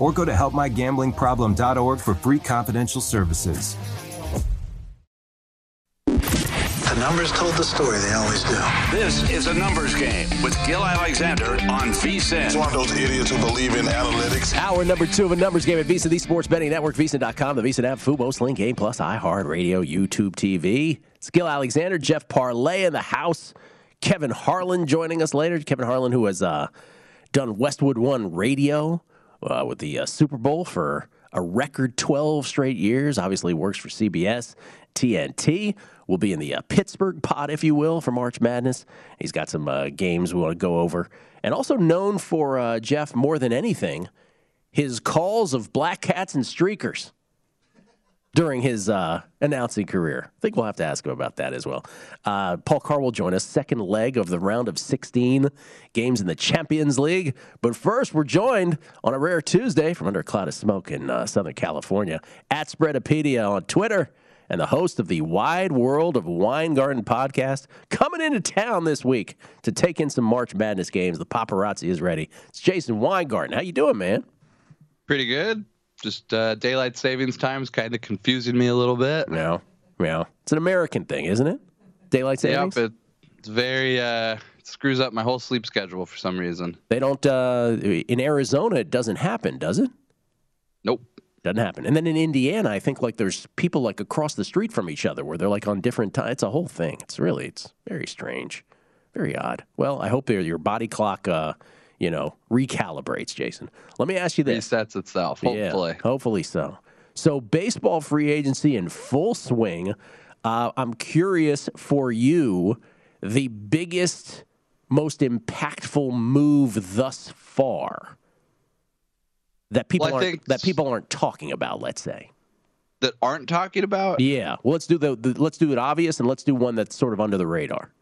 or go to helpmygamblingproblem.org for free confidential services. The numbers told the story, they always do. This is a numbers game with Gill Alexander on VSIN. It's one of those idiots who believe in analytics. Hour number two of a numbers game at VSIN, the Sports Betting Network, VSIN.com, the VSIN app, Fubo, Sling Game Plus, iHeartRadio, YouTube TV. It's Gill Alexander, Jeff Parlay in the house. Kevin Harlan joining us later. Kevin Harlan, who has uh, done Westwood One radio uh, with the uh, Super Bowl for a record 12 straight years. Obviously, works for CBS, TNT. Will be in the uh, Pittsburgh pod, if you will, for March Madness. He's got some uh, games we want to go over. And also known for, uh, Jeff, more than anything, his calls of black cats and streakers during his uh, announcing career. I think we'll have to ask him about that as well. Uh, Paul Carr will join us, second leg of the round of 16 games in the Champions League. But first, we're joined on a rare Tuesday from under a cloud of smoke in uh, Southern California at Spreadopedia on Twitter. And the host of the Wide World of Weingarten podcast coming into town this week to take in some March Madness games. The paparazzi is ready. It's Jason Weingarten. How you doing, man? Pretty good just uh, daylight savings time is kind of confusing me a little bit. Yeah, yeah. It's an American thing, isn't it? Daylight savings. Yep, it's very uh, it screws up my whole sleep schedule for some reason. They don't uh, in Arizona. It doesn't happen, does it? Nope. Doesn't happen. And then in Indiana, I think like there's people like across the street from each other where they're like on different times. It's a whole thing. It's really it's very strange, very odd. Well, I hope your body clock uh, you know, recalibrates, Jason. Let me ask you this. Resets itself, hopefully. Yeah, hopefully so. So, baseball free agency in full swing. Uh, I'm curious for you, the biggest, most impactful move thus far that people well, aren't that people aren't talking about. Let's say that aren't talking about. Yeah, well, let's do the, the let's do it obvious and let's do one that's sort of under the radar.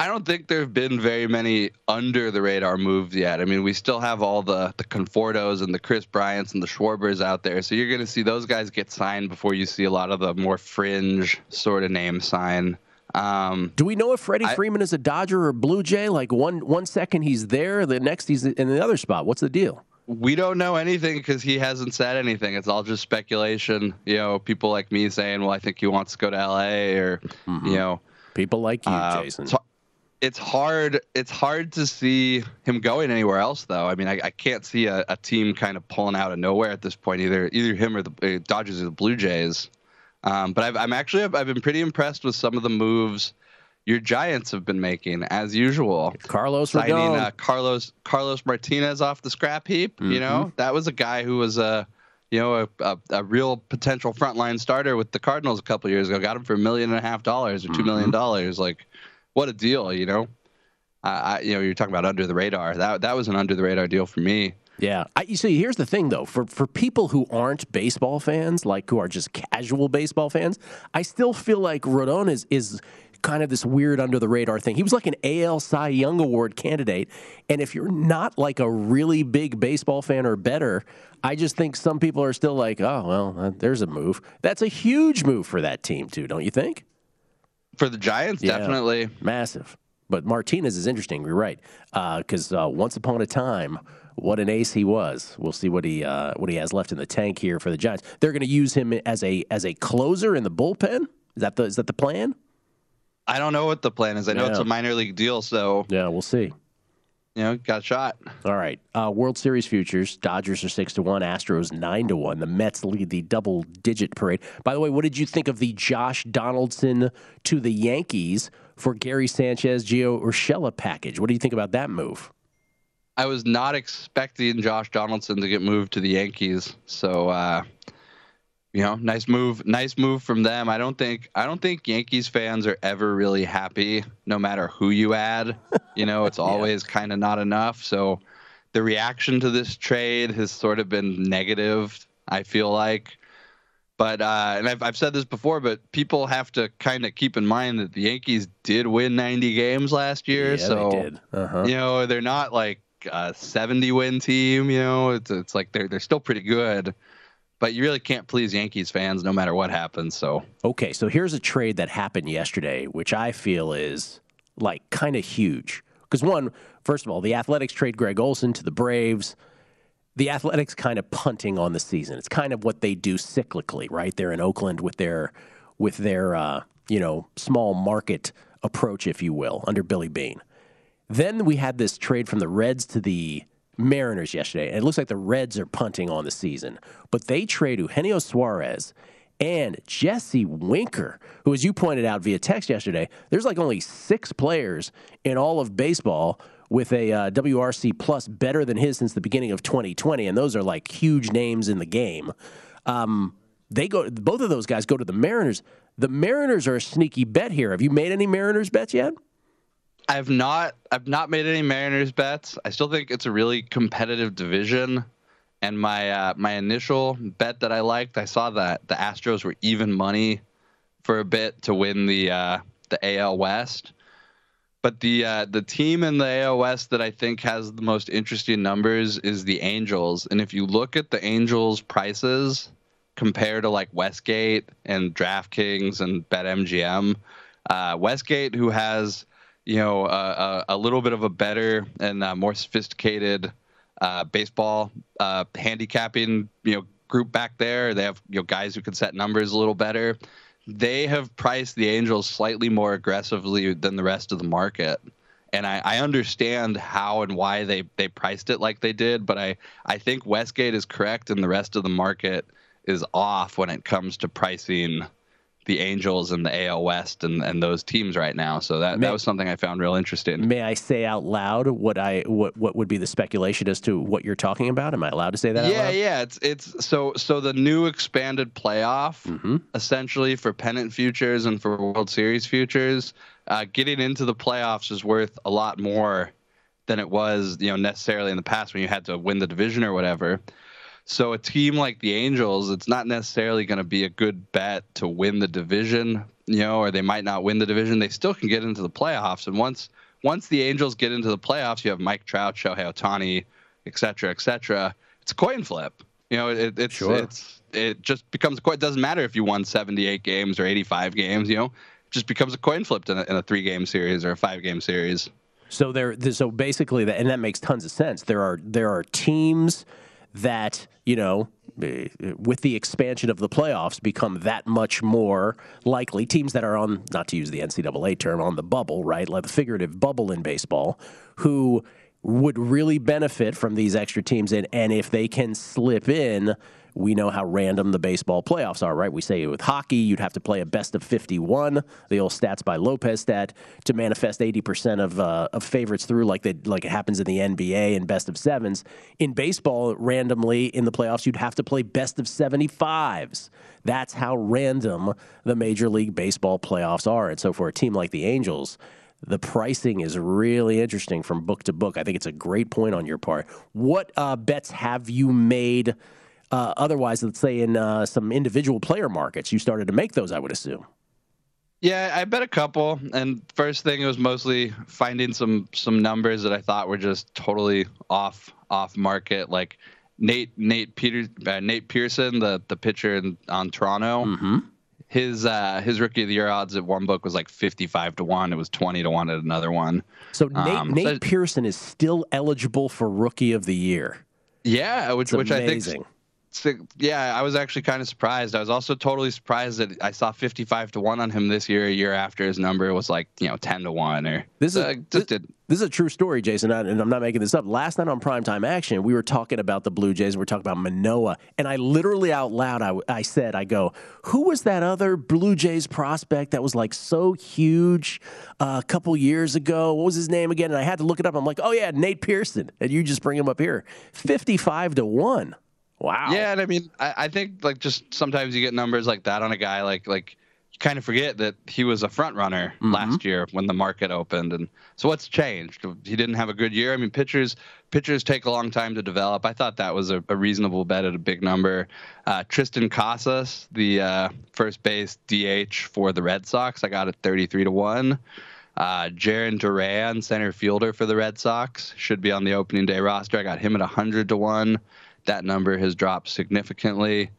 I don't think there have been very many under the radar moves yet. I mean, we still have all the the Confortos and the Kris Bryants and the Schwarbers out there, so you're going to see those guys get signed before you see a lot of the more fringe sort of name sign. Um, Do we know if Freddie I, Freeman is a Dodger or Blue Jay? Like one one second he's there, the next he's in the other spot. What's the deal? We don't know anything because he hasn't said anything. It's all just speculation. You know, people like me saying, "Well, I think he wants to go to L.A." or mm-hmm. you know, people like you, uh, Jason. So it's hard. It's hard to see him going anywhere else, though. I mean, I, I can't see a, a, team kind of pulling out of nowhere at this point. Either either him or the uh, Dodgers or the Blue Jays. Um, but i am actually I've, I've, been pretty impressed with some of the moves your Giants have been making, as usual. Carlos signing uh, Carlos Carlos Martinez off the scrap heap. Mm-hmm. You know, that was a guy who was a you know, a, a, a, real potential frontline starter with the Cardinals a couple years ago. Got him for a million and a half dollars or two mm-hmm. million dollars. Like, what a deal, you know. I, you know, you're talking about under the radar. That that was an under the radar deal for me. Yeah, I, you see, here's the thing though, for for people who aren't baseball fans, like who are just casual baseball fans, I still feel like Rodon is is kind of this weird under the radar thing. He was like an AL Cy Young Award candidate, and if you're not like a really big baseball fan or better, I just think some people are still like, oh well, uh, there's a move. That's a huge move for that team too, don't you think? For the Giants, yeah, definitely massive. But Martinez is interesting. You're right, because uh, uh, once upon a time, what an ace he was. We'll see what he uh, what he has left in the tank here for the Giants. They're going to use him as a as a closer in the bullpen. Is that the is that the plan? I don't know what the plan is. I know yeah. it's a minor league deal, so yeah, we'll see. You know, got shot. All right. Uh, World Series futures: Dodgers are six to one, Astros nine to one. The Mets lead the double-digit parade. By the way, what did you think of the Josh Donaldson to the Yankees for Gary Sanchez, Gio Urshela package? What do you think about that move? I was not expecting Josh Donaldson to get moved to the Yankees, so uh, you know, nice move, nice move from them. I don't think I don't think Yankees fans are ever really happy, no matter who you add. You know, it's always yeah. kind of not enough. So the reaction to this trade has sort of been negative. I feel like, but uh, and I've I've said this before, but people have to kind of keep in mind that the Yankees did win 90 games last year. Yeah, so uh-huh. you know, they're not like a 70 win team. You know, it's it's like they're they're still pretty good but you really can't please Yankees fans no matter what happens. So okay, so here's a trade that happened yesterday, which I feel is like kind of huge. Because one, first of all, the Athletics trade Greg Olson to the Braves. The Athletics kind of punting on the season. It's kind of what they do cyclically, right? They're in Oakland with their with their uh, you know small market approach, if you will, under Billy Beane. Then we had this trade from the Reds to the Mariners yesterday, and it looks like the Reds are punting on the season. But they trade Eugenio Suarez and Jesse Winker, who, as you pointed out via text yesterday, there's like only six players in all of baseball with a uh, WRC plus better than his since the beginning of 2020, and those are like huge names in the game. Um, they go, both of those guys go to the Mariners. The Mariners are a sneaky bet here. Have you made any Mariners bets yet? I've not I've not made any Mariners bets. I still think it's a really competitive division. And my uh, my initial bet that I liked, I saw that the Astros were even money for a bit to win the uh, the AL West. But the uh, the team in the AL West that I think has the most interesting numbers is the Angels. And if you look at the Angels' prices compared to like Westgate and DraftKings and BetMGM, uh, Westgate, who has you know, uh, a, a, little bit of a better and uh, more sophisticated uh, baseball uh, handicapping, you know, group back there. They have you know guys who can set numbers a little better. They have priced the Angels slightly more aggressively than the rest of the market. And I, I understand how and why they, they priced it like they did, but I, I think Westgate is correct and the rest of the market is off when it comes to pricing the Angels and the AL West and, and those teams right now. So that, may, that was something I found real interesting. May I say out loud what I what what would be the speculation as to what you're talking about? Am I allowed to say that? Yeah, yeah. It's it's so so the new expanded playoff mm-hmm. essentially for pennant futures and for World Series futures. Uh, getting into the playoffs is worth a lot more than it was, you know, necessarily in the past when you had to win the division or whatever. So a team like the Angels, it's not necessarily going to be a good bet to win the division, you know, or they might not win the division. They still can get into the playoffs, and once once the Angels get into the playoffs, you have Mike Trout, Shohei Ohtani, et cetera, et cetera. It's a coin flip. You know, it, it's sure. it's it just becomes a coin. It doesn't matter if you won 78 games or 85 games. You know, it just becomes a coin flip in a, in a three game series or a five game series. So there, so basically, that and that makes tons of sense. There are there are teams that, you know, eh, with the expansion of the playoffs, become that much more likely. Teams that are on, not to use the NCAA term, on the bubble, right? Like the figurative bubble in baseball, who would really benefit from these extra teams. And, and if they can slip in, we know how random the baseball playoffs are, right? We say with hockey, you'd have to play a best of 51, the old stats by Lopez stat, to manifest 80% of, uh, of favorites through, like, the, like it happens in the NBA and best of sevens. In baseball, randomly in the playoffs, you'd have to play best of 75s. That's how random the Major League Baseball playoffs are. And so for a team like the Angels, the pricing is really interesting from book to book. I think it's a great point on your part. What uh, bets have you made? Uh, otherwise, let's say in uh, some individual player markets, you started to make those, I would assume. Yeah, I bet a couple. And first thing it was mostly finding some some numbers that I thought were just totally off off market, like Nate Nate Peter uh, Nate Pearson, the the pitcher in, on Toronto. Mm-hmm. His uh, his rookie of the year odds at one book was like fifty five to one. It was twenty to one at another one. So Nate, um, Nate so Pearson is still eligible for rookie of the year. Yeah, which which I think yeah, I was actually kind of surprised. I was also totally surprised that I saw 55 to 1 on him this year, a year after his number was like, you know, 10 to 1 or this is uh, just this, this is a true story, Jason, and I'm not making this up. Last night on primetime action, we were talking about the Blue Jays. We were talking about Manoah, and I literally out loud, I, I said, I go, who was that other Blue Jays prospect that was like so huge uh, a couple years ago? What was his name again? And I had to look it up. I'm like, oh yeah, Nate Pearson, and you just bring him up here, 55 to one. Wow. Yeah, and I mean, I, I think like just sometimes you get numbers like that on a guy like like you kind of forget that he was a front runner Mm-hmm. last year when the market opened, and so what's changed? He didn't have a good year. I mean, pitchers pitchers take a long time to develop. I thought that was a, a reasonable bet at a big number. Uh, Triston Casas, the uh, first base DH for the Red Sox, I got at thirty three to one. Uh, Jarren Duran, center fielder for the Red Sox, should be on the opening day roster. I got him at 100 to 1. That number has dropped significantly.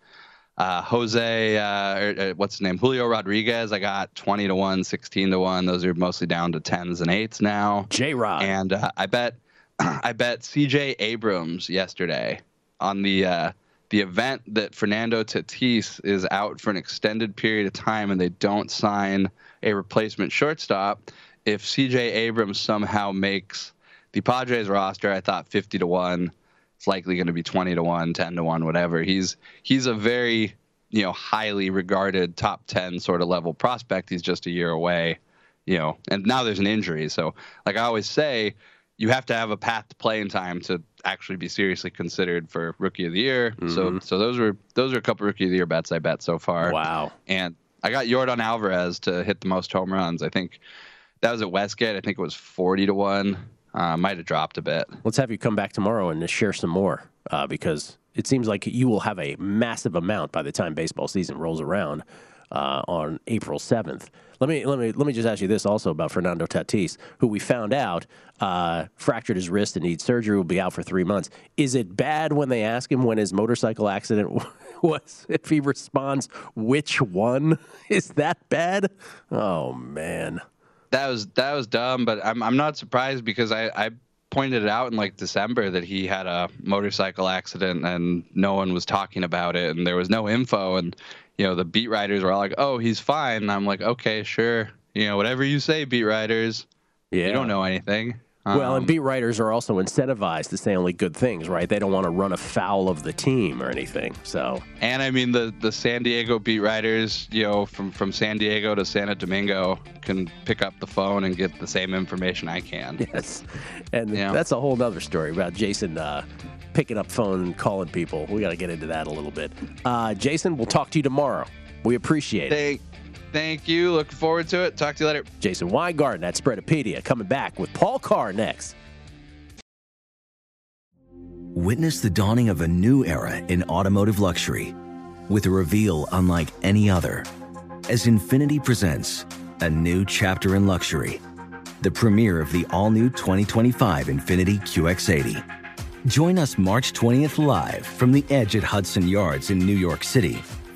Uh, Jose, uh, or, uh, what's his name? Julio Rodriguez, I got 20 to 1, 16 to 1. Those are mostly down to 10s and 8s now. J Rod. And uh, I bet I bet CJ Abrams yesterday on the uh, the event that Fernando Tatis is out for an extended period of time and they don't sign a replacement shortstop. If CJ Abrams somehow makes the Padres roster, I thought 50 to 1. It's likely going to be 20 to 1, 10 to 1, whatever. He's he's a very, you know, highly regarded top 10 sort of level prospect. He's just a year away, you know. And now there's an injury, so like I always say, you have to have a path to playing time to actually be seriously considered for rookie of the year. So mm-hmm. so those were those are a couple rookie of the year bets I bet so far. Wow. And I got Yordan Alvarez to hit the most home runs. I think that was at Westgate. I think it was 40 to 1. Uh, might have dropped a bit. Let's have you come back tomorrow and share some more uh, because it seems like you will have a massive amount by the time baseball season rolls around uh, on April seventh. Let me let me let me just ask you this also about Fernando Tatis, who we found out uh, fractured his wrist and needs surgery, will be out for three months. Is it bad when they ask him when his motorcycle accident was? If he responds, which one is that bad? Oh man. That was that was dumb, but I'm I'm not surprised because I I pointed it out in like December that he had a motorcycle accident and no one was talking about it and there was no info and you know the beat writers were all like, "Oh, he's fine." And I'm like, "Okay, sure. You know, whatever you say, beat writers. Yeah. You don't know anything." Well, Um, and beat writers are also incentivized to say only good things, right? They don't want to run afoul of the team or anything. So, And I mean the the San Diego beat writers, you know, from from San Diego to Santo Domingo can pick up the phone and get the same information I can. yes. And Yeah. that's a whole other story about Jason uh, picking up phone and calling people. We got to get into that a little bit. Uh, Jason, we'll talk to you tomorrow. We appreciate it. Thank thank you. Looking forward to it. Talk to you later. Jason Weingarten at Spreadopedia coming back with Paul Carr next. Witness the dawning of a new era in automotive luxury with a reveal unlike any other as Infiniti presents a new chapter in luxury, the premiere of the all new 2025 Infiniti QX80. Join us March 20th live from the edge at Hudson Yards in New York City,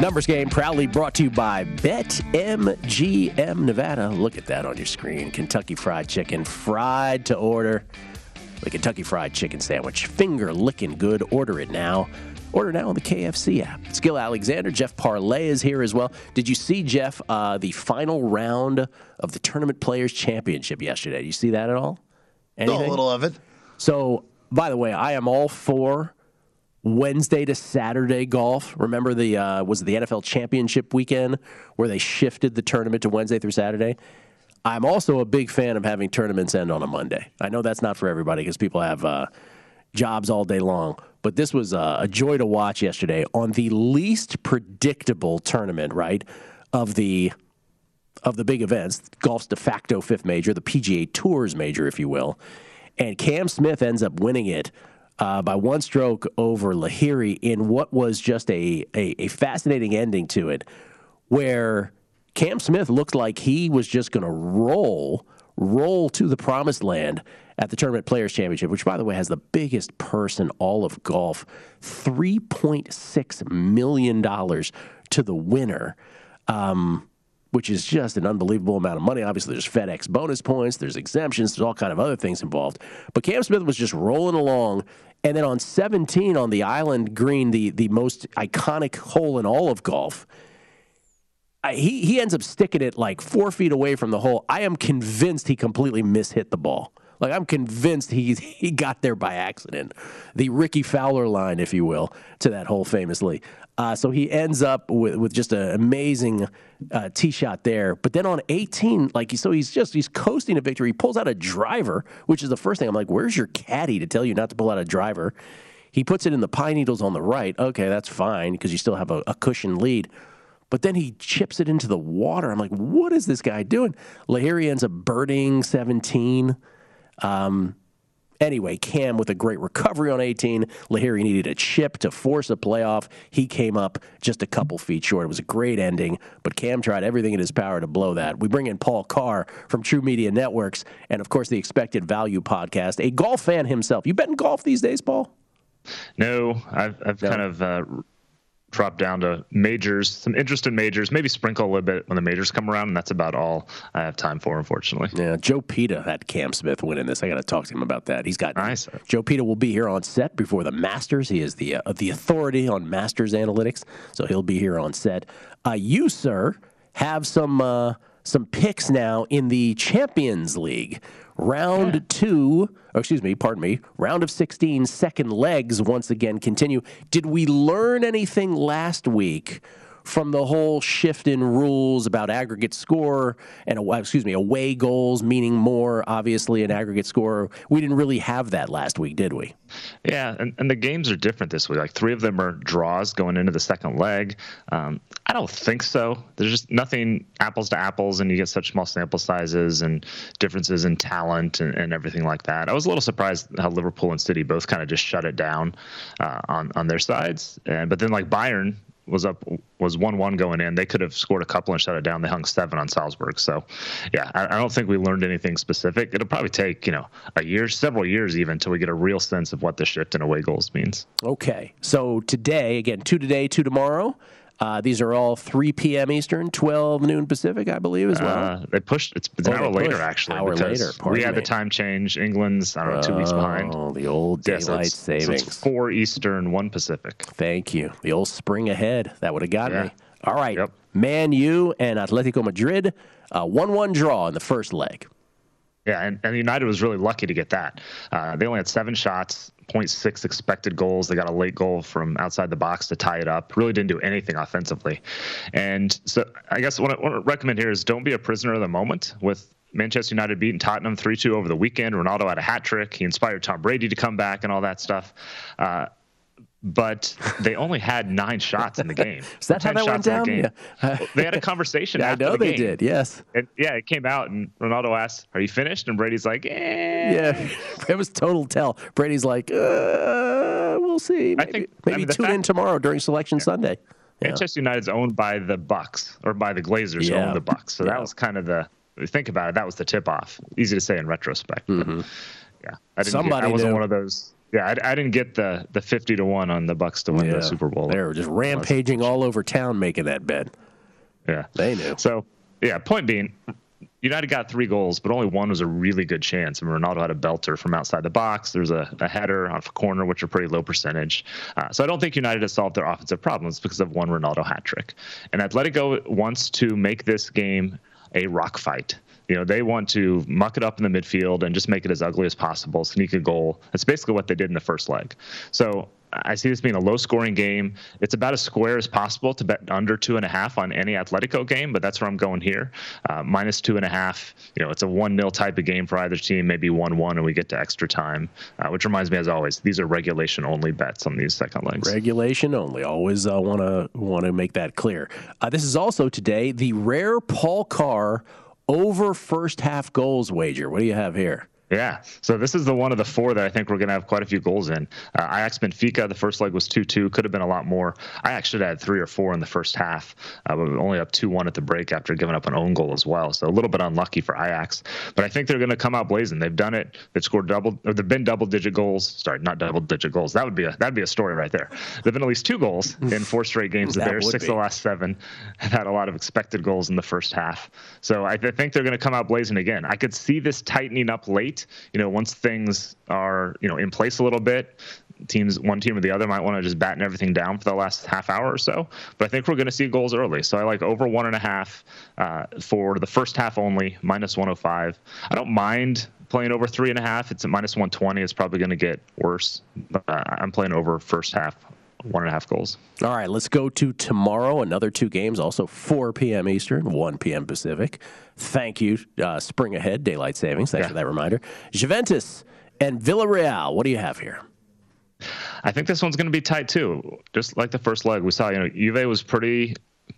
Numbers game proudly brought to you by BetMGM Nevada. Look at that on your screen. Kentucky Fried Chicken, fried to order. The Kentucky Fried Chicken sandwich, finger licking good. Order it now. Order now on the KFC app. Skill Alexander, Jeff Parlay is here as well. Did you see Jeff uh, the final round of the Tournament Players Championship yesterday? Did you see that at all? a little of it. So, by the way, I am all for Wednesday to Saturday golf. Remember the uh, was it the NFL Championship weekend where they shifted the tournament to Wednesday through Saturday. I'm also a big fan of having tournaments end on a Monday. I know that's not for everybody because people have uh, jobs all day long, but this was uh, a joy to watch yesterday on the least predictable tournament, right? Of the of the big events, golf's de facto fifth major, the PGA Tours major, if you will. And Cam Smith ends up winning it uh, by one stroke over Lahiri in what was just a, a, a fascinating ending to it, where Cam Smith looked like he was just going to roll, roll to the promised land at the Tournament Players Championship, which, by the way, has the biggest purse in all of golf $3.6 million to the winner. Um, which is just an unbelievable amount of money. Obviously, there's FedEx bonus points, there's exemptions, there's all kind of other things involved. But Cam Smith was just rolling along, and then on 17 on the island green, the the most iconic hole in all of golf. I, he he ends up sticking it like four feet away from the hole. I am convinced he completely mishit the ball. Like I'm convinced he he got there by accident, the Rickie Fowler line, if you will, to that hole famously. Uh, so he ends up with, with just an amazing uh, tee shot there. But then on 18, like so he's just he's coasting to victory. He pulls out a driver, which is the first thing I'm like, where's your caddy to tell you not to pull out a driver? He puts it in the pine needles on the right. Okay, that's fine because you still have a, a cushion lead. But then he chips it into the water. I'm like, what is this guy doing? Lahiri ends up birding 17. Um, anyway, Cam with a great recovery on 18. Lahiri needed a chip to force a playoff. He came up just a couple feet short. It was a great ending, but Cam tried everything in his power to blow that. We bring in Paul Carr from True Media Networks and, of course, the Expected Value podcast, a golf fan himself. You bet in golf these days, Paul? No, I've, I've no. kind of uh, drop down to majors, some interest in majors, maybe sprinkle a little bit when the majors come around, and that's about all I have time for, unfortunately. Yeah, Joe Peta had Cam Smith winning this. I got to talk to him about that. He's got nice. Joe Peta will be here on set before the Masters. He is the uh, the authority on Masters analytics, so he'll be here on set. Uh, you, sir, have some uh, some picks now in the Champions League. Round yeah. two, or excuse me, pardon me, round of 16, second legs once again continue. Did we learn anything last week from the whole shift in rules about aggregate score and excuse me away goals meaning more obviously an aggregate score. We didn't really have that last week did we? Yeah and, and the games are different this week. Like three of them are draws going into the second leg. Um, i don't think so. There's just nothing apples to apples and you get such small sample sizes and differences in talent and, and everything like that. I was a little surprised how liverpool and city both kind of just shut it down uh, on on their sides. And but then like bayern was up was one one going in. They could have scored a couple and shut it down. They hung seven on Salzburg. So, yeah, I, I, don't think we learned anything specific. It'll probably take you know a year, several years even, until we get a real sense of what the shift in away goals means. Okay, so today again, two today, two tomorrow. Uh, these are all 3 p.m. Eastern, 12 noon Pacific, I believe, as well. Uh, they pushed. It's, it's oh, an hour later, actually. Hour later. We had me. the time change. England's I don't know two weeks behind. Oh, the old daylight yeah, so savings. So four Eastern, one Pacific. Thank you. The old spring ahead. That would have got yeah. me. All right. Yep. Man U and Atletico Madrid, uh, one-one draw in the first leg. Yeah, and, and United was really lucky to get that. Uh, they only had seven shots, 0.6 expected goals. They got a late goal from outside the box to tie it up. Really didn't do anything offensively. And so I guess what I want to recommend here is don't be a prisoner of the moment with Manchester United beating Tottenham 3 2 over the weekend. Ronaldo had a hat trick. He inspired Tom Brady to come back and all that stuff. Uh, but they only had nine shots in the game. Is that how that went down? Yeah. they had a conversation. yeah, I know the they game. did. Yes. And yeah, it came out, and Ronaldo asked, "Are you finished?" And Brady's like, eh. "Yeah." It was total tell. Brady's like, uh, "We'll see. Maybe, I think maybe I mean, tune fact, in tomorrow during Selection yeah. Sunday." Yeah. Manchester United's owned by the Bucs or by the Glazers who own the Bucs, so that was kind of the. Think about it. That was the tip off. Easy to say in retrospect. Mm-hmm. yeah, I didn't. Somebody get, I wasn't knew. one of those. Yeah, I, I, didn't get the the fifty to one on the Bucs to win yeah. the Super Bowl. They were just rampaging all over town making that bet. Yeah, they knew. So yeah, point being, United got three goals, but only one was a really good chance. And Ronaldo had a belter from outside the box. There's a, a header off a corner, which are pretty low percentage. Uh, so I don't think United has solved their offensive problems because of one Ronaldo hat trick. And Atletico wants to make this game a rock fight. You know, they want to muck it up in the midfield and just make it as ugly as possible, sneak a goal. That's basically what they did in the first leg. So I see this being a low scoring game. It's about as square as possible to bet under two and a half on any Atletico game, but that's where I'm going here. Uh, minus two and a half. You know, it's a 1 0 type of game for either team, maybe 1 1, and we get to extra time, uh, which reminds me, as always, these are regulation only bets on these second legs. Regulation only. Always want to want to make that clear. Uh, this is also today the rare Paul Carr over first half goals wager. What do you have here? Yeah. So this is the one of the four that I think we're going to have quite a few goals in. Uh, Ajax Benfica, the first leg was 2 2. Could have been a lot more. I actually had three or four in the first half, uh, but only up 2 1 at the break after giving up an own goal as well. So a little bit unlucky for Ajax. But I think they're going to come out blazing. They've done it. They've scored double, or they've been double digit goals. Sorry, not double digit goals. That would be a that'd be a story right there. They've been at least two goals in four straight games. The Bears, six of the last seven, have had a lot of expected goals in the first half. So I, I think they're going to come out blazing again. I could see this tightening up late. You know, once things are you know in place a little bit teams one team or the other might want to just batten everything down for the last half hour or so. But i think we're going to see goals early. So i like over one and a half uh, for the first half only minus 105 i don't mind playing over three and a half. It's at minus 120 it's probably going to get worse. But uh, i'm playing over first half one and a half goals. All right, let's go to tomorrow. Another two games, also 4 p.m. Eastern, 1 p.m. Pacific. Thank you, uh, Spring Ahead, Daylight Savings. Thanks yeah. for that reminder. Juventus and Villarreal. What do you have here? I think this one's going to be tight too. Just like the first leg, we saw, you know, Juve was pretty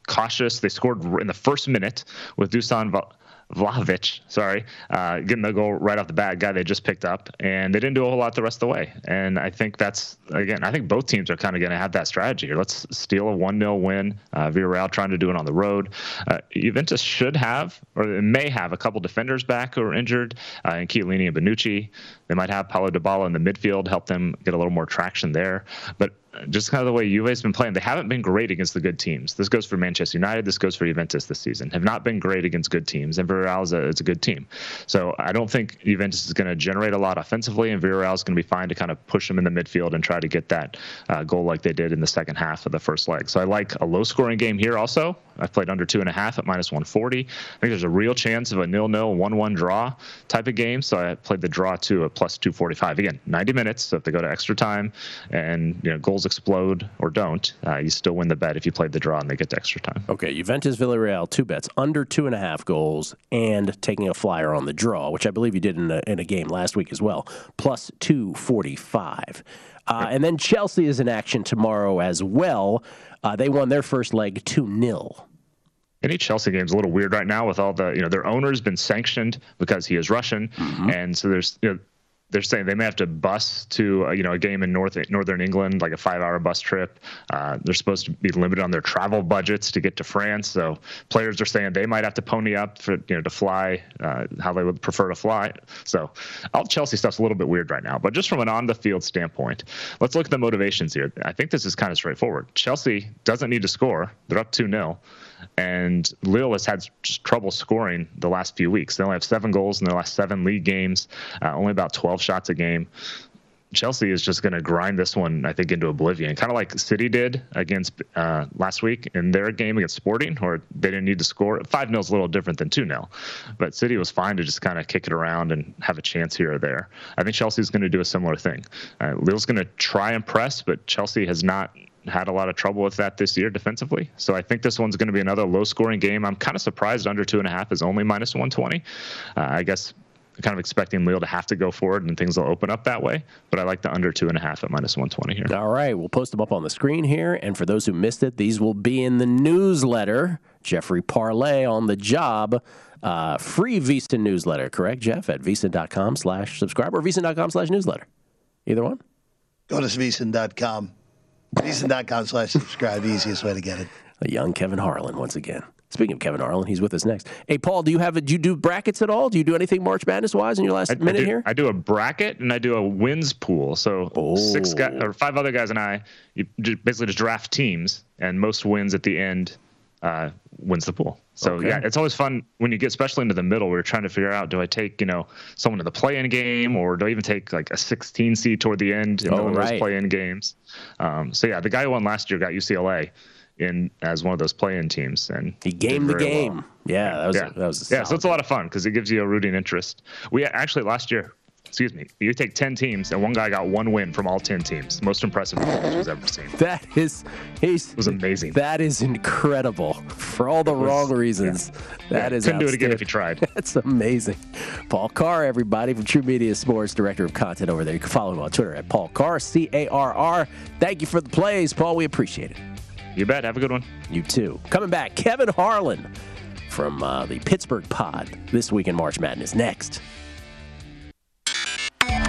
cautious. They scored in the first minute with Dusan Val- Vlahovic, sorry, uh, getting the goal right off the bat, guy they just picked up, and they didn't do a whole lot the rest of the way. And I think that's again, I think both teams are kind of going to have that strategy here. Let's steal a one 0 win. Uh, Villarreal trying to do it on the road. Uh, Juventus should have, or may have, a couple defenders back who are injured, uh, in Chiellini and Bonucci. They might have Paulo Dybala in the midfield, help them get a little more traction there. But just kind of the way Juve's been playing, they haven't been great against the good teams. This goes for Manchester United. This goes for Juventus this season. Have not been great against good teams, and Villarreal is a, is a good team. So I don't think Juventus is going to generate a lot offensively, and Villarreal is going to be fine to kind of push them in the midfield and try to get that uh, goal like they did in the second half of the first leg. So I like a low-scoring game here. Also, I've played under two and a half at minus 140. I think there's a real chance of a nil-nil, one-one draw type of game. So I played the draw to a plus 245. Again, 90 minutes. So if they go to extra time and you know goals explode or don't, uh, you still win the bet if you played the draw and they get to extra time. Okay, Juventus Villarreal, two bets under two and a half goals and taking a flyer on the draw, which I believe you did in a, in a game last week as well, plus 245. Uh, and then Chelsea is in action tomorrow as well. Uh, they won their first leg 2 0 any Chelsea game is a little weird right now with all the you know their owner's been sanctioned because he is Russian, mm-hmm. and so there's you know they're saying they may have to bus to uh, you know a game in North Northern England, like a five-hour bus trip. Uh, they're supposed to be limited on their travel budgets to get to France, so players are saying they might have to pony up for you know to fly uh, how they would prefer to fly. So all Chelsea stuff's a little bit weird right now, but just from an on-the-field standpoint, let's look at the motivations here. I think this is kind of straightforward. Chelsea doesn't need to score; they're up two 0 and Lille has had trouble scoring the last few weeks. They only have seven goals in their last seven league games, uh, only about 12 shots a game. Chelsea is just going to grind this one, I think, into oblivion, kind of like City did against uh, last week in their game against Sporting, or they didn't need to score. Five 0 is a little different than two 0 but City was fine to just kind of kick it around and have a chance here or there. I think Chelsea is going to do a similar thing. Uh, Lille's going to try and press, but Chelsea has not had a lot of trouble with that this year defensively. So I think this one's going to be another low scoring game. I'm kind of surprised under two and a half is only minus 120. Uh, I guess kind of expecting Lille to have to go forward and things will open up that way. But I like the under two and a half at minus 120 here. All right. We'll post them up on the screen here. And for those who missed it, these will be in the newsletter. Jeffrey Parlay on the job. Uh, free VSiN newsletter, correct, Jeff? At VSiN.com slash subscribe or VSiN.com slash newsletter. Either one? Go to VSiN.com. VSiN.com slash subscribe. The easiest way to get it. A young Kevin Harlan once again. Speaking of Kevin Harlan, he's with us next. Hey, Paul, do you have a, do you do brackets at all? Do you do anything March Madness wise in your last I, minute I do, here? I do a bracket and I do a wins pool. So oh. six guys or five other guys and I, you basically just draft teams, and most wins at the end uh, wins the pool. So okay. yeah, it's always fun when you get especially into the middle. We're trying to figure out: do I take you know someone to the play-in game, or do I even take like a 16 seed toward the end in oh, those play-in games? Um, so yeah, the guy who won last year got UCLA in as one of those play-in teams, and he gamed the game. Well. Yeah, that was yeah. A, that was yeah. So it's a lot of fun because it gives you a rooting interest. We actually last year, excuse me, you take ten teams and one guy got one win from all ten teams. Most impressive was ever seen. That is, he's it was amazing. That is incredible for all the was, wrong reasons. Yeah. That yeah, is couldn't do it again if you tried. That's amazing. Paul Carr, everybody from True Media Sports, director of content over there. You can follow him on Twitter at Paul Carr, C A R R. Thank you for the plays, Paul. We appreciate it. You bet. Have a good one. You too. Coming back, Kevin Harlan from uh, the Pittsburgh Pod this week in March Madness. Next.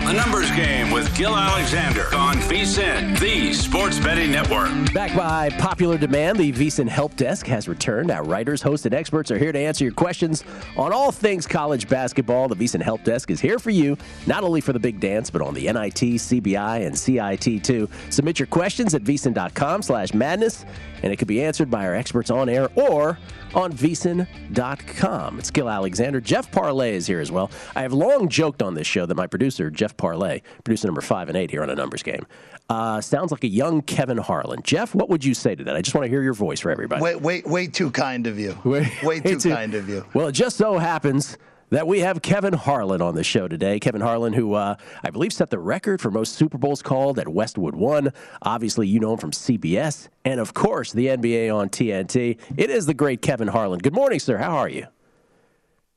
The Numbers Game with Gill Alexander on VSiN, the Sports Betting Network. Back by popular demand, the VSiN Help Desk has returned. Our writers, hosts, and experts are here to answer your questions on all things college basketball. The VSiN Help Desk is here for you, not only for the big dance, but on the NIT, CBI, and CIT too. Submit your questions at VSiN.com slash madness, and it could be answered by our experts on air or on VSiN.com. It's Gill Alexander. Jeff Parlay is here as well. I have long joked on this show that my producer, Jeff Parlay, producer number five and eight here on a numbers game, uh, sounds like a young Kevin Harlan. Jeff, what would you say to that? I just want to hear your voice for everybody. Wait, wait, way too kind of you. Way, way too, too kind of you. Well, it just so happens that we have Kevin Harlan on the show today. Kevin Harlan, who uh, I believe set the record for most Super Bowls called at Westwood One. Obviously, you know him from CBS and, of course, the NBA on TNT. It is the great Kevin Harlan. Good morning, sir. How are you?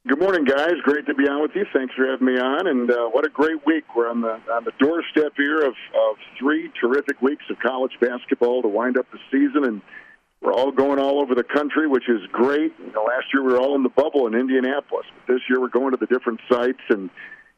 Good morning, guys. Great to be on with you. Thanks for having me on. And uh, what a great week. We're on the on the doorstep here of, of three terrific weeks of college basketball to wind up the season and we're all going all over the country, which is great. You know, last year we were all in the bubble in Indianapolis, but this year we're going to the different sites, and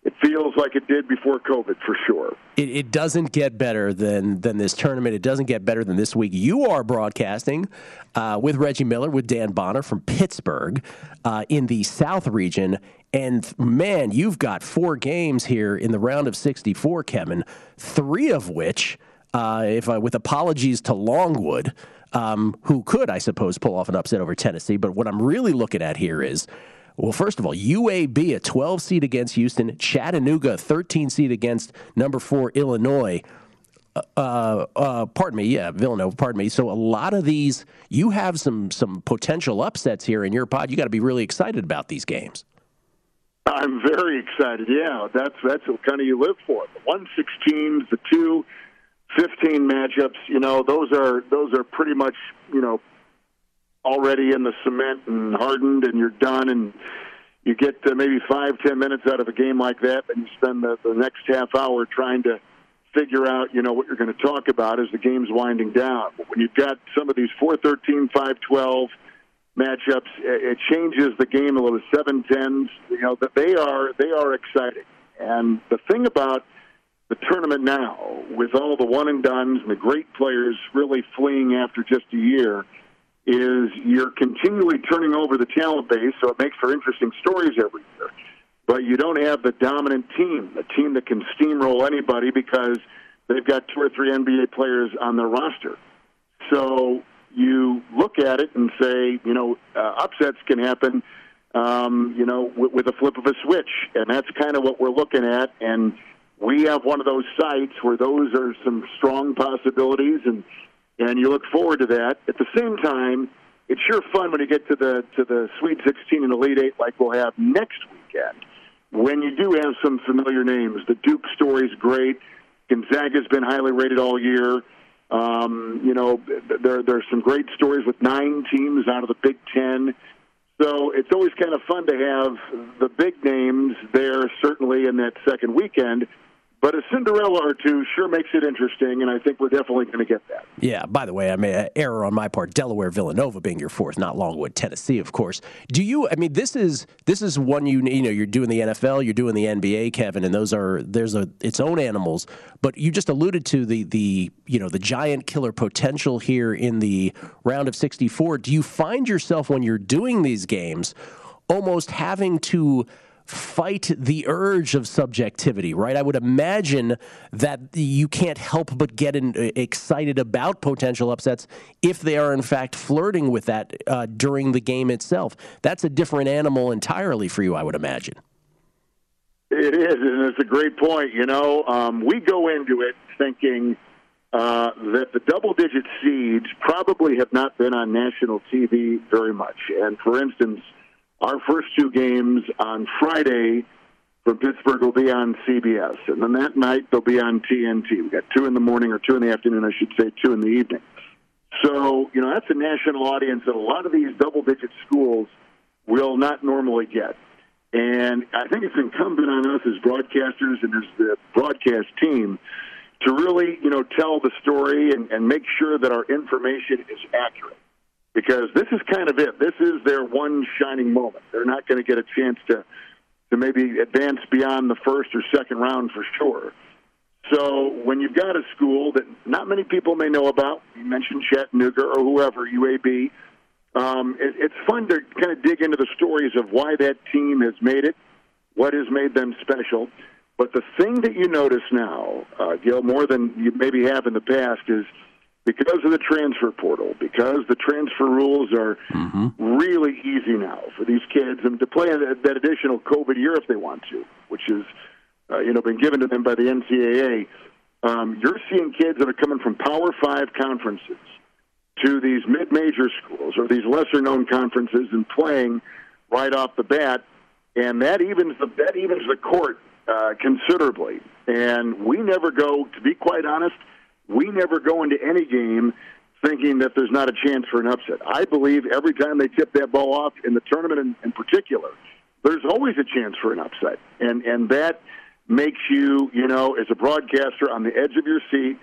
it feels like it did before COVID for sure. It, it, doesn't get better than than this tournament. It doesn't get better than this week. You are broadcasting uh, with Reggie Miller, with Dan Bonner from Pittsburgh uh, in the South region. And man, you've got four games here in the round of 64, Kevin, three of which, uh, if I, with apologies to Longwood, um, who could, I suppose, pull off an upset over Tennessee. But what I'm really looking at here is. Well, first of all, UAB, a 12 seed against Houston, Chattanooga, 13 seed against number four Illinois. Uh, uh, uh, pardon me, yeah, Villanova. Pardon me. So a lot of these, you have some some potential upsets here in your pod. You got to be really excited about these games. I'm very excited. Yeah, that's that's what kind of you live for. The one sixteens, the two 15 matchups, you know, those are those are pretty much, you know, already in the cement and hardened, and you're done. And you get uh, maybe five, ten minutes out of a game like that, and you spend the, the next half hour trying to figure out, you know, what you're going to talk about as the game's winding down. But when you've got some of these 4-13, 5-12 matchups, it changes the game a little. Seven tens, you know, that they are they are exciting. And the thing about the tournament now, with all the one and dones and the great players really fleeing after just a year, is you're continually turning over the talent base, so it makes for interesting stories every year. But you don't have the dominant team, a team that can steamroll anybody because they've got two or three NBA players on their roster. So you look at it and say, you know, uh, upsets can happen, um, you know, with, with a flip of a switch, and that's kind of what we're looking at. And we have one of those sites where those are some strong possibilities, and and you look forward to that. At the same time, it's sure fun when you get to the to the Sweet 16 and Elite Eight like we'll have next weekend. When you do have some familiar names, the Duke story's great. Gonzaga's been highly rated all year. Um, you know, there there's some great stories with nine teams out of the Big Ten. So it's always kind of fun to have the big names there, certainly in that second weekend. But a Cinderella or two sure makes it interesting, and I think we're definitely going to get that. Yeah. By the way, I mean uh, error on my part. Delaware, Villanova being your fourth, not Longwood, Tennessee, of course. Do you? I mean, this is this is one you you know you're doing the NFL, you're doing the NBA, Kevin, and those are there's a its own animals. But you just alluded to the the you know the giant killer potential here in the round of 64. Do you find yourself when you're doing these games almost having to fight the urge of subjectivity, right? I would imagine that you can't help but get in, uh, excited about potential upsets if they are, in fact, flirting with that uh, during the game itself. That's a different animal entirely for you, I would imagine. It is, and it's a great point. You know, um, we go into it thinking uh, that the double digit seeds probably have not been on national TV very much. And for instance, our first two games on Friday from Pittsburgh will be on CBS, and then that night they'll be on TNT. We got two in the morning or two in the afternoon, I should say, two in the evening. So you know that's a national audience that a lot of these double-digit schools will not normally get. And I think it's incumbent on us as broadcasters and as the broadcast team to really, you know, tell the story and, and make sure that our information is accurate because this is kind of it. This is their one shining moment. They're not going to get a chance to to maybe advance beyond the first or second round for sure. So when you've got a school that not many people may know about, you mentioned Chattanooga or whoever, UAB, um, it, it's fun to kind of dig into the stories of why that team has made it, what has made them special. But the thing that you notice now, uh, Gill, more than you maybe have in the past, is – because of the transfer portal, because the transfer rules are mm-hmm. really easy now for these kids, and to play that, that additional COVID year if they want to, which is, uh, you know, been given to them by the NCAA. Um, you're seeing kids that are coming from Power Five conferences to these mid-major schools or these lesser-known conferences and playing right off the bat, and that evens the that evens the court uh, considerably. And we never go, to be quite honest we never go into any game thinking that there's not a chance for an upset. I believe every time they tip that ball off in the tournament in, in particular, there's always a chance for an upset. And and that makes you, you know, as a broadcaster on the edge of your seat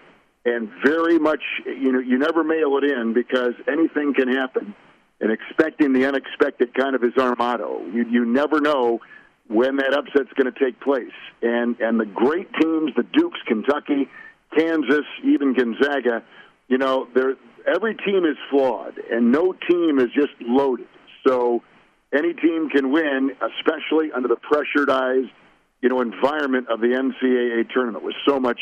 and very much you know, you never mail it in because anything can happen. And expecting the unexpected kind of is our motto. You you never know when that upset's going to take place. And and the great teams, the Dukes, Kentucky, Kansas, even Gonzaga, you know, they every team is flawed, and no team is just loaded. So any team can win, especially under the pressurized, you know, environment of the NCAA tournament with so much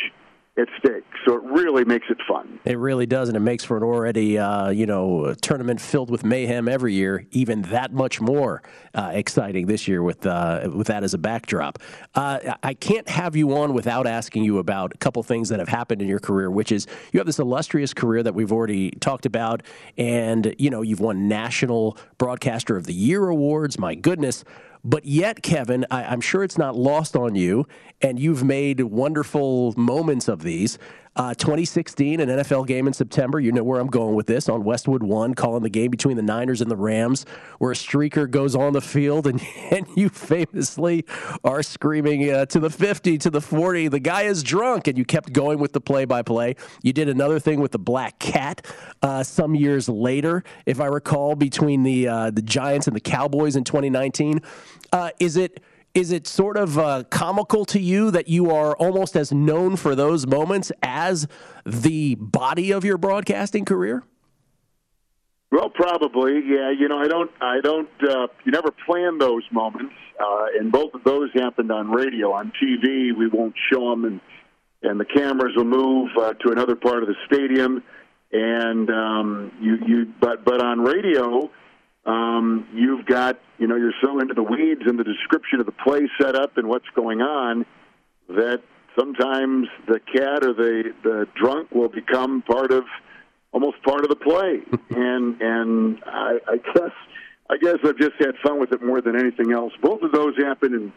at stake. So it really makes it fun. It really does, and it makes for an already uh, you know tournament filled with mayhem every year, even that much more uh, exciting this year with uh, with that as a backdrop. Uh, I can't have you on without asking you about a couple things that have happened in your career, which is you have this illustrious career that we've already talked about, and you know you've won National Broadcaster of the Year awards. My goodness. But yet, Kevin, I, am sure it's not lost on you, and you've made wonderful moments of these. Uh, 2016, an NFL game in September. You know where I'm going with this on Westwood One, calling the game between the Niners and the Rams, where a streaker goes on the field, and, and you famously are screaming uh, to the 50, to the 40. The guy is drunk, and you kept going with the play-by-play. You did another thing with the black cat uh, some years later, if I recall, between the uh, the Giants and the Cowboys in 2019. Uh, is it? Is it sort of uh, comical to you that you are almost as known for those moments as the body of your broadcasting career? Well, probably, yeah. You know, I don't, I don't. Uh, you never plan those moments, uh, and both of those happened on radio. On TV, we won't show them, and and the cameras will move uh, to another part of the stadium, and um, you, you. But but on radio, um, you've got, you know, you're so into the weeds and the description of the play setup and what's going on that sometimes the cat or the the drunk will become part of almost part of the play. and and I, I guess I guess I've just had fun with it more than anything else. Both of those happened in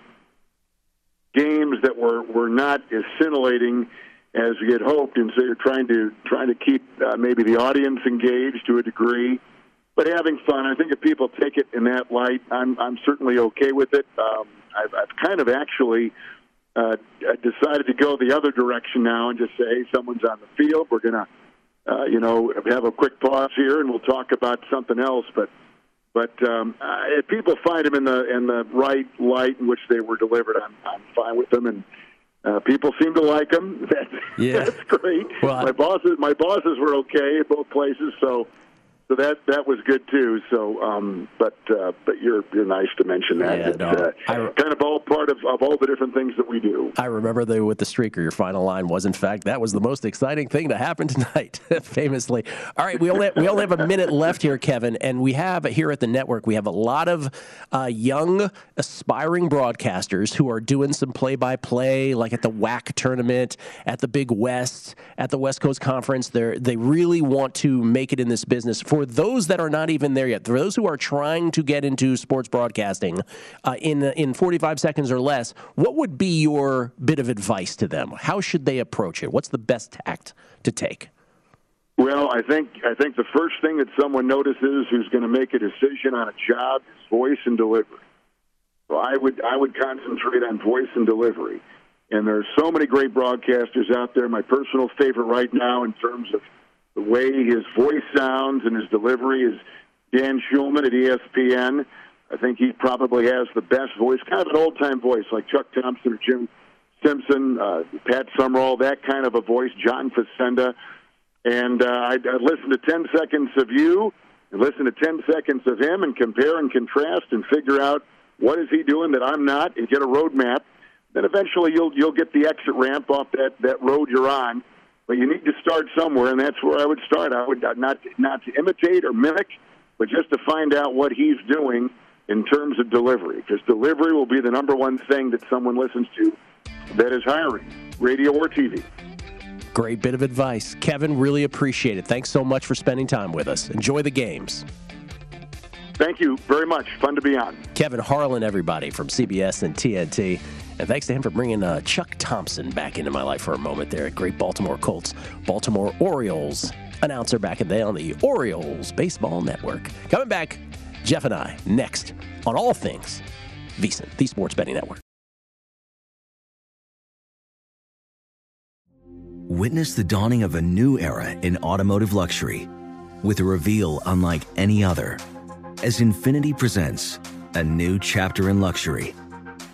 games that were were not as scintillating as we had hoped, and so you're trying to trying to keep uh, maybe the audience engaged to a degree but having fun. I think if people take it in that light, I'm I'm certainly okay with it. Um, I've, I've kind of actually uh, decided to go the other direction now and just say, hey, someone's on the field. We're gonna, uh, you know, have a quick pause here, and we'll talk about something else. But but um, uh, if people find them in the in the right light in which they were delivered, I'm I'm fine with them and. Uh, people seem to like them. That's, Yeah. that's great. Well, my bosses, my bosses were okay at both places, so so that that was good too. So, um, but uh, but you're you're nice to mention that. Yeah, no, uh, kind of all part of, of all the different things that we do. I remember the with the streaker. Your final line was, in fact, that was the most exciting thing to happen tonight. famously. All right, we only we only have a minute left here, Kevin, and we have here at the network we have a lot of uh, young aspiring broadcasters who are doing some play by play, like at the WAC tournament, at the Big West, at the West Coast Conference. They they really want to make it in this business. For those that are not even there yet, for those who are trying to get into sports broadcasting uh, in in 45 seconds or less, what would be your bit of advice to them? How should they approach it? What's the best tact to take? Well, I think I think the first thing that someone notices who's going to make a decision on a job is voice and delivery. So I would I would concentrate on voice and delivery. And there are so many great broadcasters out there. My personal favorite right now, in terms of the way his voice sounds and his delivery, is Dan Shulman at ESPN. I think he probably has the best voice, kind of an old time voice like Chuck Thompson or Jim Simpson, uh, Pat Summerall, that kind of a voice. John Facenda and uh, I'd, I'd listen to 10 seconds of you and listen to 10 seconds of him and compare and contrast and figure out what is he doing that I'm not and get a roadmap. Then eventually you'll you'll get the exit ramp off that, that road you're on. But you need to start somewhere, and that's where I would start. I would not not to imitate or mimic, but just to find out what he's doing in terms of delivery, because delivery will be the number one thing that someone listens to that is hiring, radio or TV. Great bit of advice. Kevin, really appreciate it. Thanks so much for spending time with us. Enjoy the games. Thank you very much. Fun to be on. Kevin Harlan, everybody from CBS and TNT. And thanks to him for bringing uh, Chuck Thompson back into my life for a moment there. At Great Baltimore Colts, Baltimore Orioles announcer back in the day on the Orioles Baseball Network. Coming back, Jeff and I next on all things VSIN, the Sports Betting Network. Witness the dawning of a new era in automotive luxury with a reveal unlike any other as Infiniti presents a new chapter in luxury,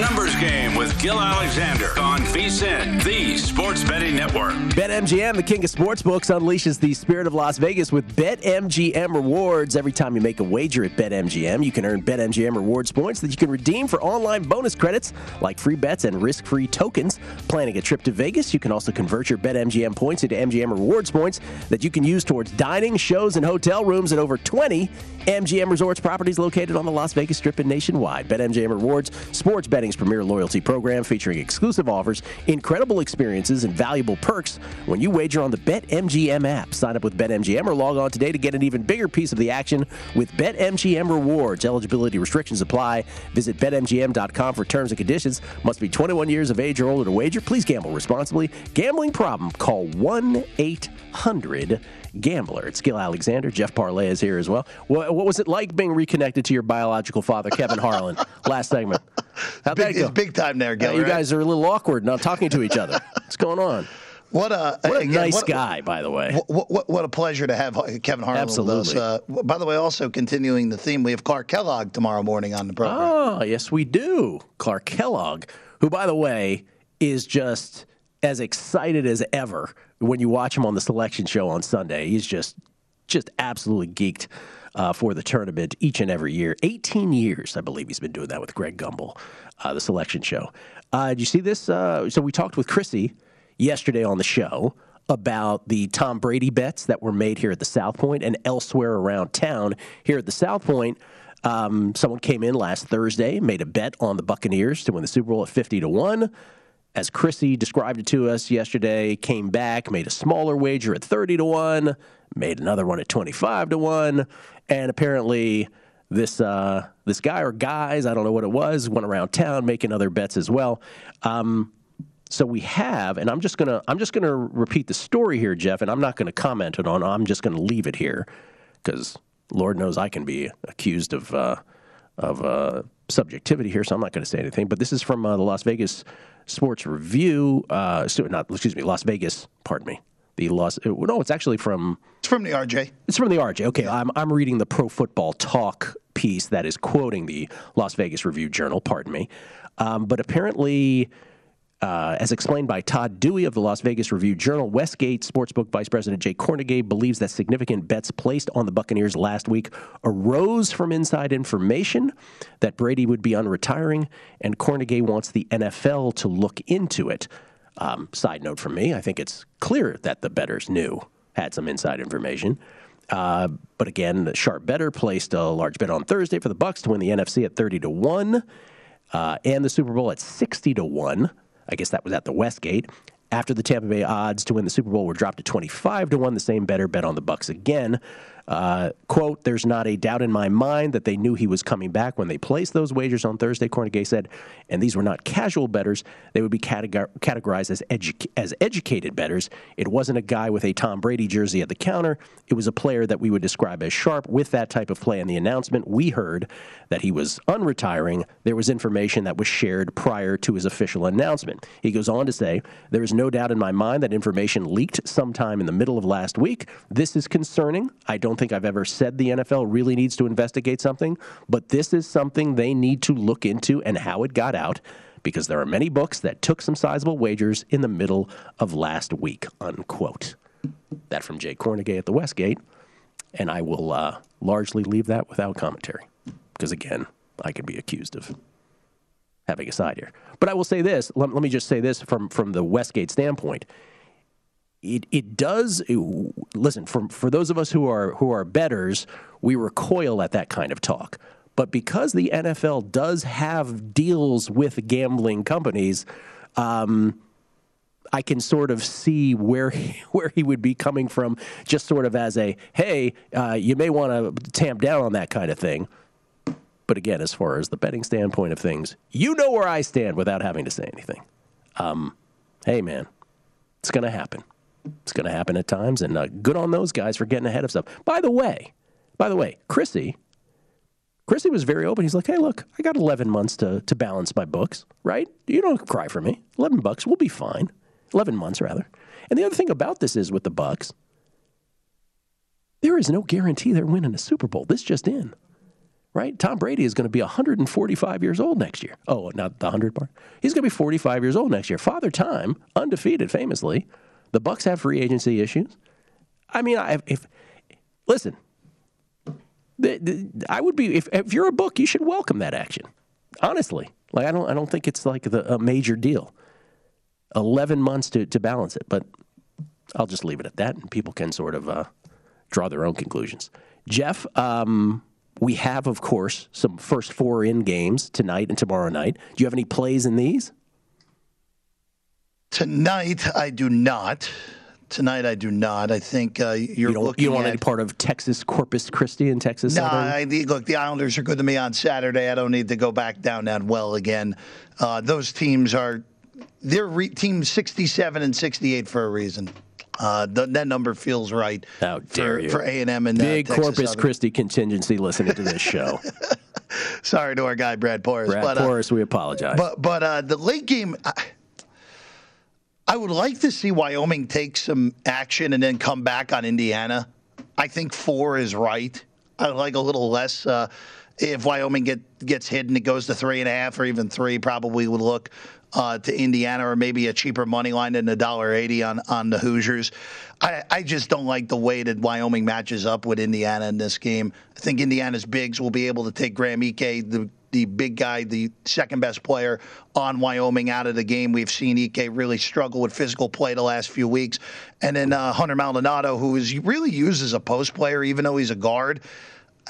numbers game with Gill Alexander on VSIN, the Sports Betting Network. BetMGM, the king of sportsbooks, unleashes the spirit of Las Vegas with BetMGM rewards. Every time you make a wager at BetMGM, you can earn BetMGM rewards points that you can redeem for online bonus credits like free bets and risk-free tokens. Planning a trip to Vegas, you can also convert your BetMGM points into MGM rewards points that you can use towards dining, shows, and hotel rooms at over 20 MGM Resorts properties located on the Las Vegas Strip and nationwide. BetMGM Rewards, sports betting's premier loyalty program featuring exclusive offers, incredible experiences, and valuable perks when you wager on the BetMGM app. Sign up with BetMGM or log on today to get an even bigger piece of the action with BetMGM Rewards. Eligibility restrictions apply. Visit BetMGM.com for terms and conditions. Must be 21 years of age or older to wager. Please gamble responsibly. Gambling problem? Call 1 800 Gambler. It's Gill Alexander. Jeff Parles is here as well. What, what was it like being reconnected to your biological father, Kevin Harlan, last segment? How'd Big, that go? it's big time there, Gill. Yeah, you right? guys are a little awkward not talking to each other. What's going on? What a, What a again, nice what- guy, by the way. What, what, what a pleasure to have Kevin Harlan Absolutely. with us. Uh, by the way, also continuing the theme, we have Clark Kellogg tomorrow morning on the program. Oh, yes, we do. Clark Kellogg, who, by the way, is just as excited as ever when you watch him on the selection show on Sunday. He's just, just absolutely geeked uh, for the tournament each and every year. 18 years, I believe, he's been doing that with Greg Gumbel, uh, the selection show. Uh, did you see this? Uh, so we talked with Chrissy yesterday on the show about the Tom Brady bets that were made here at the South Point and elsewhere around town. Here at the South Point, um, someone came in last Thursday, made a bet on the Buccaneers to win the Super Bowl at 50 to 1. As Chrissy described it to us yesterday, came back, made a smaller wager at 30 to 1, made another one at 25 to 1, and apparently this uh, this guy or guys, I don't know what it was, went around town making other bets as well. Um, so we have, and I'm just gonna I'm just gonna repeat the story here, Jeff, and I'm not gonna comment it on. I'm just gonna leave it here because Lord knows I can be accused of uh, of uh, subjectivity here, so I'm not to say anything. But this is from uh, the Las Vegas Sports Review. Uh, not excuse me, Las Vegas. Pardon me. The Las. uh, No, it's actually from. It's from the RJ. It's from the RJ. Okay, I'm I'm reading the Pro Football Talk piece that is quoting the Las Vegas Review Journal. Pardon me. Um, but apparently, uh, as explained by Todd Dewey of the Las Vegas Review Journal, Westgate Sportsbook Vice President Jay Kornegay believes that significant bets placed on the Buccaneers last week arose from inside information that Brady would be unretiring, and Kornegay wants the NFL to look into it. Um, side note from me, I think it's clear that the betters knew, had some inside information. Uh, but again, the sharp better placed a large bet on Thursday for the Bucs to win the NFC at 30 to 1 uh, and the Super Bowl at 60 to 1. I guess that was at the Westgate. After the Tampa Bay odds to win the Super Bowl were dropped to 25 to 1, the same better bet on the Bucs again. Uh, quote, there's not a doubt in my mind that they knew he was coming back when they placed those wagers on Thursday, Kornegay said. And these were not casual betters. They would be categor- categorized as, edu- as educated betters. It wasn't a guy with a Tom Brady jersey at the counter. It was a player that we would describe as sharp. With that type of play in the announcement, we heard that he was unretiring. There was information that was shared prior to his official announcement. He goes on to say, There is no doubt in my mind that information leaked sometime in the middle of last week. This is concerning. I don't think I've ever said the NFL really needs to investigate something, but this is something they need to look into and how it got out because there are many books that took some sizable wagers in the middle of last week, unquote. That from Jay Kornegay at the Westgate. And I will uh, largely leave that without commentary because, again, I could be accused of having a side here. But I will say this let, let me just say this from, from the Westgate standpoint. It, it does listen for for those of us who are who are betters, we recoil at that kind of talk. But because the NFL does have deals with gambling companies, um, I can sort of see where he, where he would be coming from, just sort of as a hey, uh, you may want to tamp down on that kind of thing. But again, as far as the betting standpoint of things, you know where I stand without having to say anything. Um, hey, man, it's going to happen. It's going to happen at times, and uh, good on those guys for getting ahead of stuff. By the way, by the way, Chrissy, Chrissy was very open. He's like, "Hey, look, I got 11 months to to balance my books, right? You don't cry for me. 11 bucks, we'll be fine. 11 months rather." And the other thing about this is with the Bucs, there is no guarantee they're winning a Super Bowl. This just in. right? Tom Brady is going to be 145 years old next year. Oh, not the 100 part. He's going to be 45 years old next year. Father Time, undefeated famously. The Bucs have free agency issues. I mean, I, if listen, the, the, I would be if, if you're a book, you should welcome that action. Honestly, like I don't I don't think it's like the, a major deal. 11 months to, to balance it, but I'll just leave it at that, and people can sort of uh, draw their own conclusions. Jeff, um, we have, of course, some first four in games tonight and tomorrow night. Do you have any plays in these? Tonight, I do not. Tonight, I do not. I think uh, you're you don't, looking you don't want at, any part of Texas Corpus Christi in Texas? No, Southern? I, look, the Islanders are good to me on Saturday. I don't need to go back down that well again. Uh, those teams are they're re- teams 67 and 68 for a reason. Uh, th- that number feels right. How dare for, you? for A and M and uh, Big Texas Corpus Southern. Christi contingency listening to this show. Sorry to our guy Brad Porras. Brad but, uh, Porras, we apologize. But but uh, the late game, I, I would like to see Wyoming take some action and then come back on Indiana. I think four is right. I like a little less. Uh, if Wyoming get gets hit and it goes to three and a half or even three, probably would look uh, to Indiana or maybe a cheaper money line than a dollar eighty on on the Hoosiers. I, I just don't like the way that Wyoming matches up with Indiana in this game. I think Indiana's bigs will be able to take Graham Ike, the the big guy, the second best player on Wyoming out of the game. We've seen Ike really struggle with physical play the last few weeks. And then uh, Hunter Maldonado, who is really used as a post player, even though he's a guard.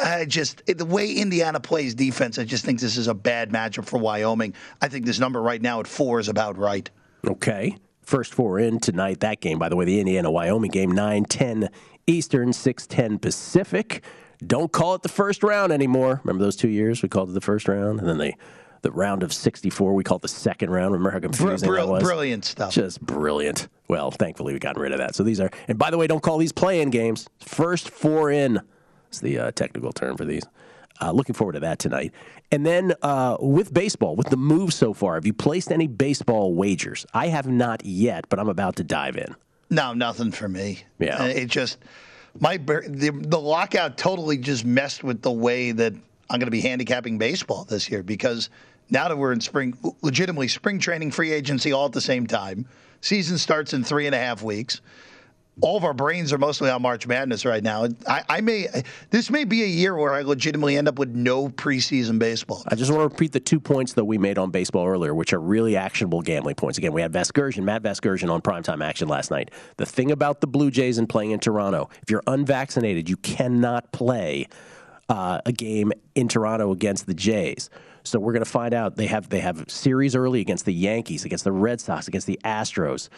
I just the way Indiana plays defense, I just think this is a bad matchup for Wyoming. I think this number right now at four is about right. Okay. First four in tonight. That game, by the way, the Indiana Wyoming game, 9 10 Eastern, 6 10 Pacific. Don't call it the first round anymore. Remember those two years? We called it the first round, and then they. The round of 64, we called the second round. Remember how confusing Br- that was? brilliant stuff. Just brilliant. Well, thankfully, we've gotten rid of that. So these are, and by the way, don't call these play in games. First four in. It's the uh, technical term for these. Uh, looking forward to that tonight. And then uh, with baseball, with the move so far, have you placed any baseball wagers? I have not yet, but I'm about to dive in. No, nothing for me. Yeah. Uh, it just my the the lockout totally just messed with the way that I'm going to be handicapping baseball this year because now that we're in spring, legitimately spring training, free agency all at the same time. Season starts in three and a half weeks. All of our brains are mostly on March Madness right now. I, I may this may be a year where I legitimately end up with no preseason baseball. I just want to repeat the two points that we made on baseball earlier, which are really actionable gambling points. Again, we had Vasgersian, Matt Vasgersian on primetime action last night. The thing about the Blue Jays and playing in Toronto, if you're unvaccinated, you cannot play uh, a game in Toronto against the Jays. So we're going to find out. They have they have series early against the Yankees, against the Red Sox, against the Astros.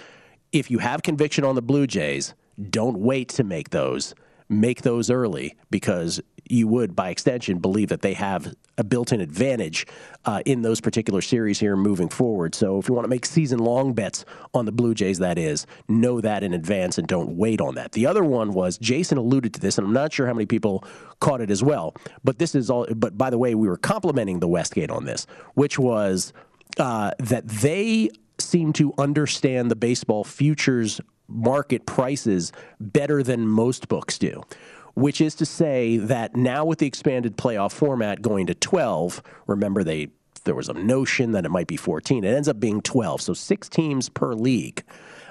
If you have conviction on the Blue Jays, don't wait to make those. Make those early because you would, by extension, believe that they have a built-in advantage uh, in those particular series here moving forward. So if you want to make season-long bets on the Blue Jays, that is, know that in advance and don't wait on that. The other one was Jason alluded to this, and I'm not sure how many people caught it as well. But this is all. But by the way, we were complimenting the Westgate on this, which was uh, that they seem to understand the baseball futures market prices better than most books do. Which is to say that now with the expanded playoff format going to 12, remember they there was a notion that it might be 14. It ends up being 12, so six teams per league.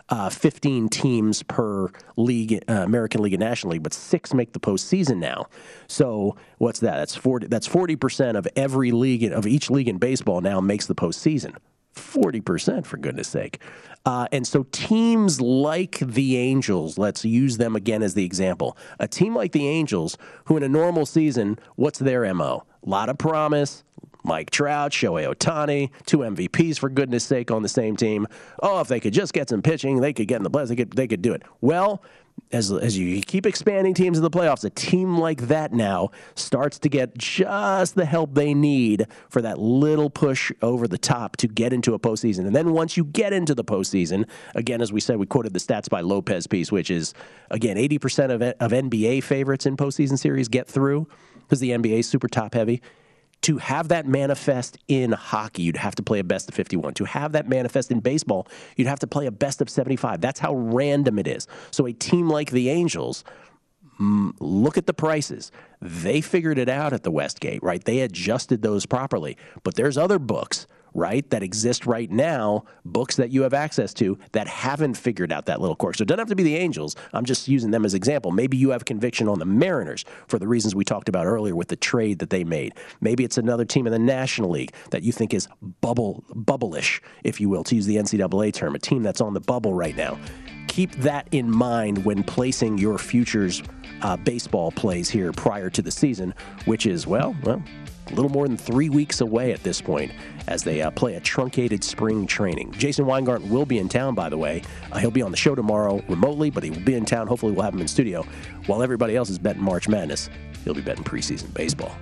Uh, 15 teams per league, uh, American League and National League, but six make the postseason now. So what's that? That's 40. That's 40 percent of every league of each league in baseball now makes the postseason. 40%, for goodness sake. Uh, and so teams like the Angels, let's use them again as the example. A team like the Angels, who in a normal season, what's their MO? A lot of promise. Mike Trout, Shohei Ohtani, two MVPs for goodness sake on the same team. Oh, if they could just get some pitching, they could get in the playoffs. They could, they could do it. Well, as, as you keep expanding teams in the playoffs, a team like that now starts to get just the help they need for that little push over the top to get into a postseason. And then once you get into the postseason, again, as we said, we quoted the stats by Lopez piece, which is, again, 80% of, of NBA favorites in postseason series get through because the NBA is super top heavy to have that manifest in hockey, you'd have to play a best of 51. To have that manifest in baseball, you'd have to play a best of 75. That's how random it is. So a team like the Angels mm, look at the prices. They figured it out at the Westgate, right? They adjusted those properly. But there's other books right, that exist right now, books that you have access to that haven't figured out that little quirk. So it doesn't have to be the Angels. I'm just using them as example. Maybe you have conviction on the Mariners for the reasons we talked about earlier with the trade that they made. Maybe it's another team in the National League that you think is bubble bubble-ish, if you will, to use the NCAA term, a team that's on the bubble right now. Keep that in mind when placing your futures uh, baseball plays here prior to the season, which is well, well, a little more than three weeks away at this point as they uh, play a truncated spring training. Jason Weingarten will be in town, by the way. Uh, he'll be on the show tomorrow remotely, but he will be in town. Hopefully, we'll have him in studio. While everybody else is betting March Madness, he'll be betting preseason baseball.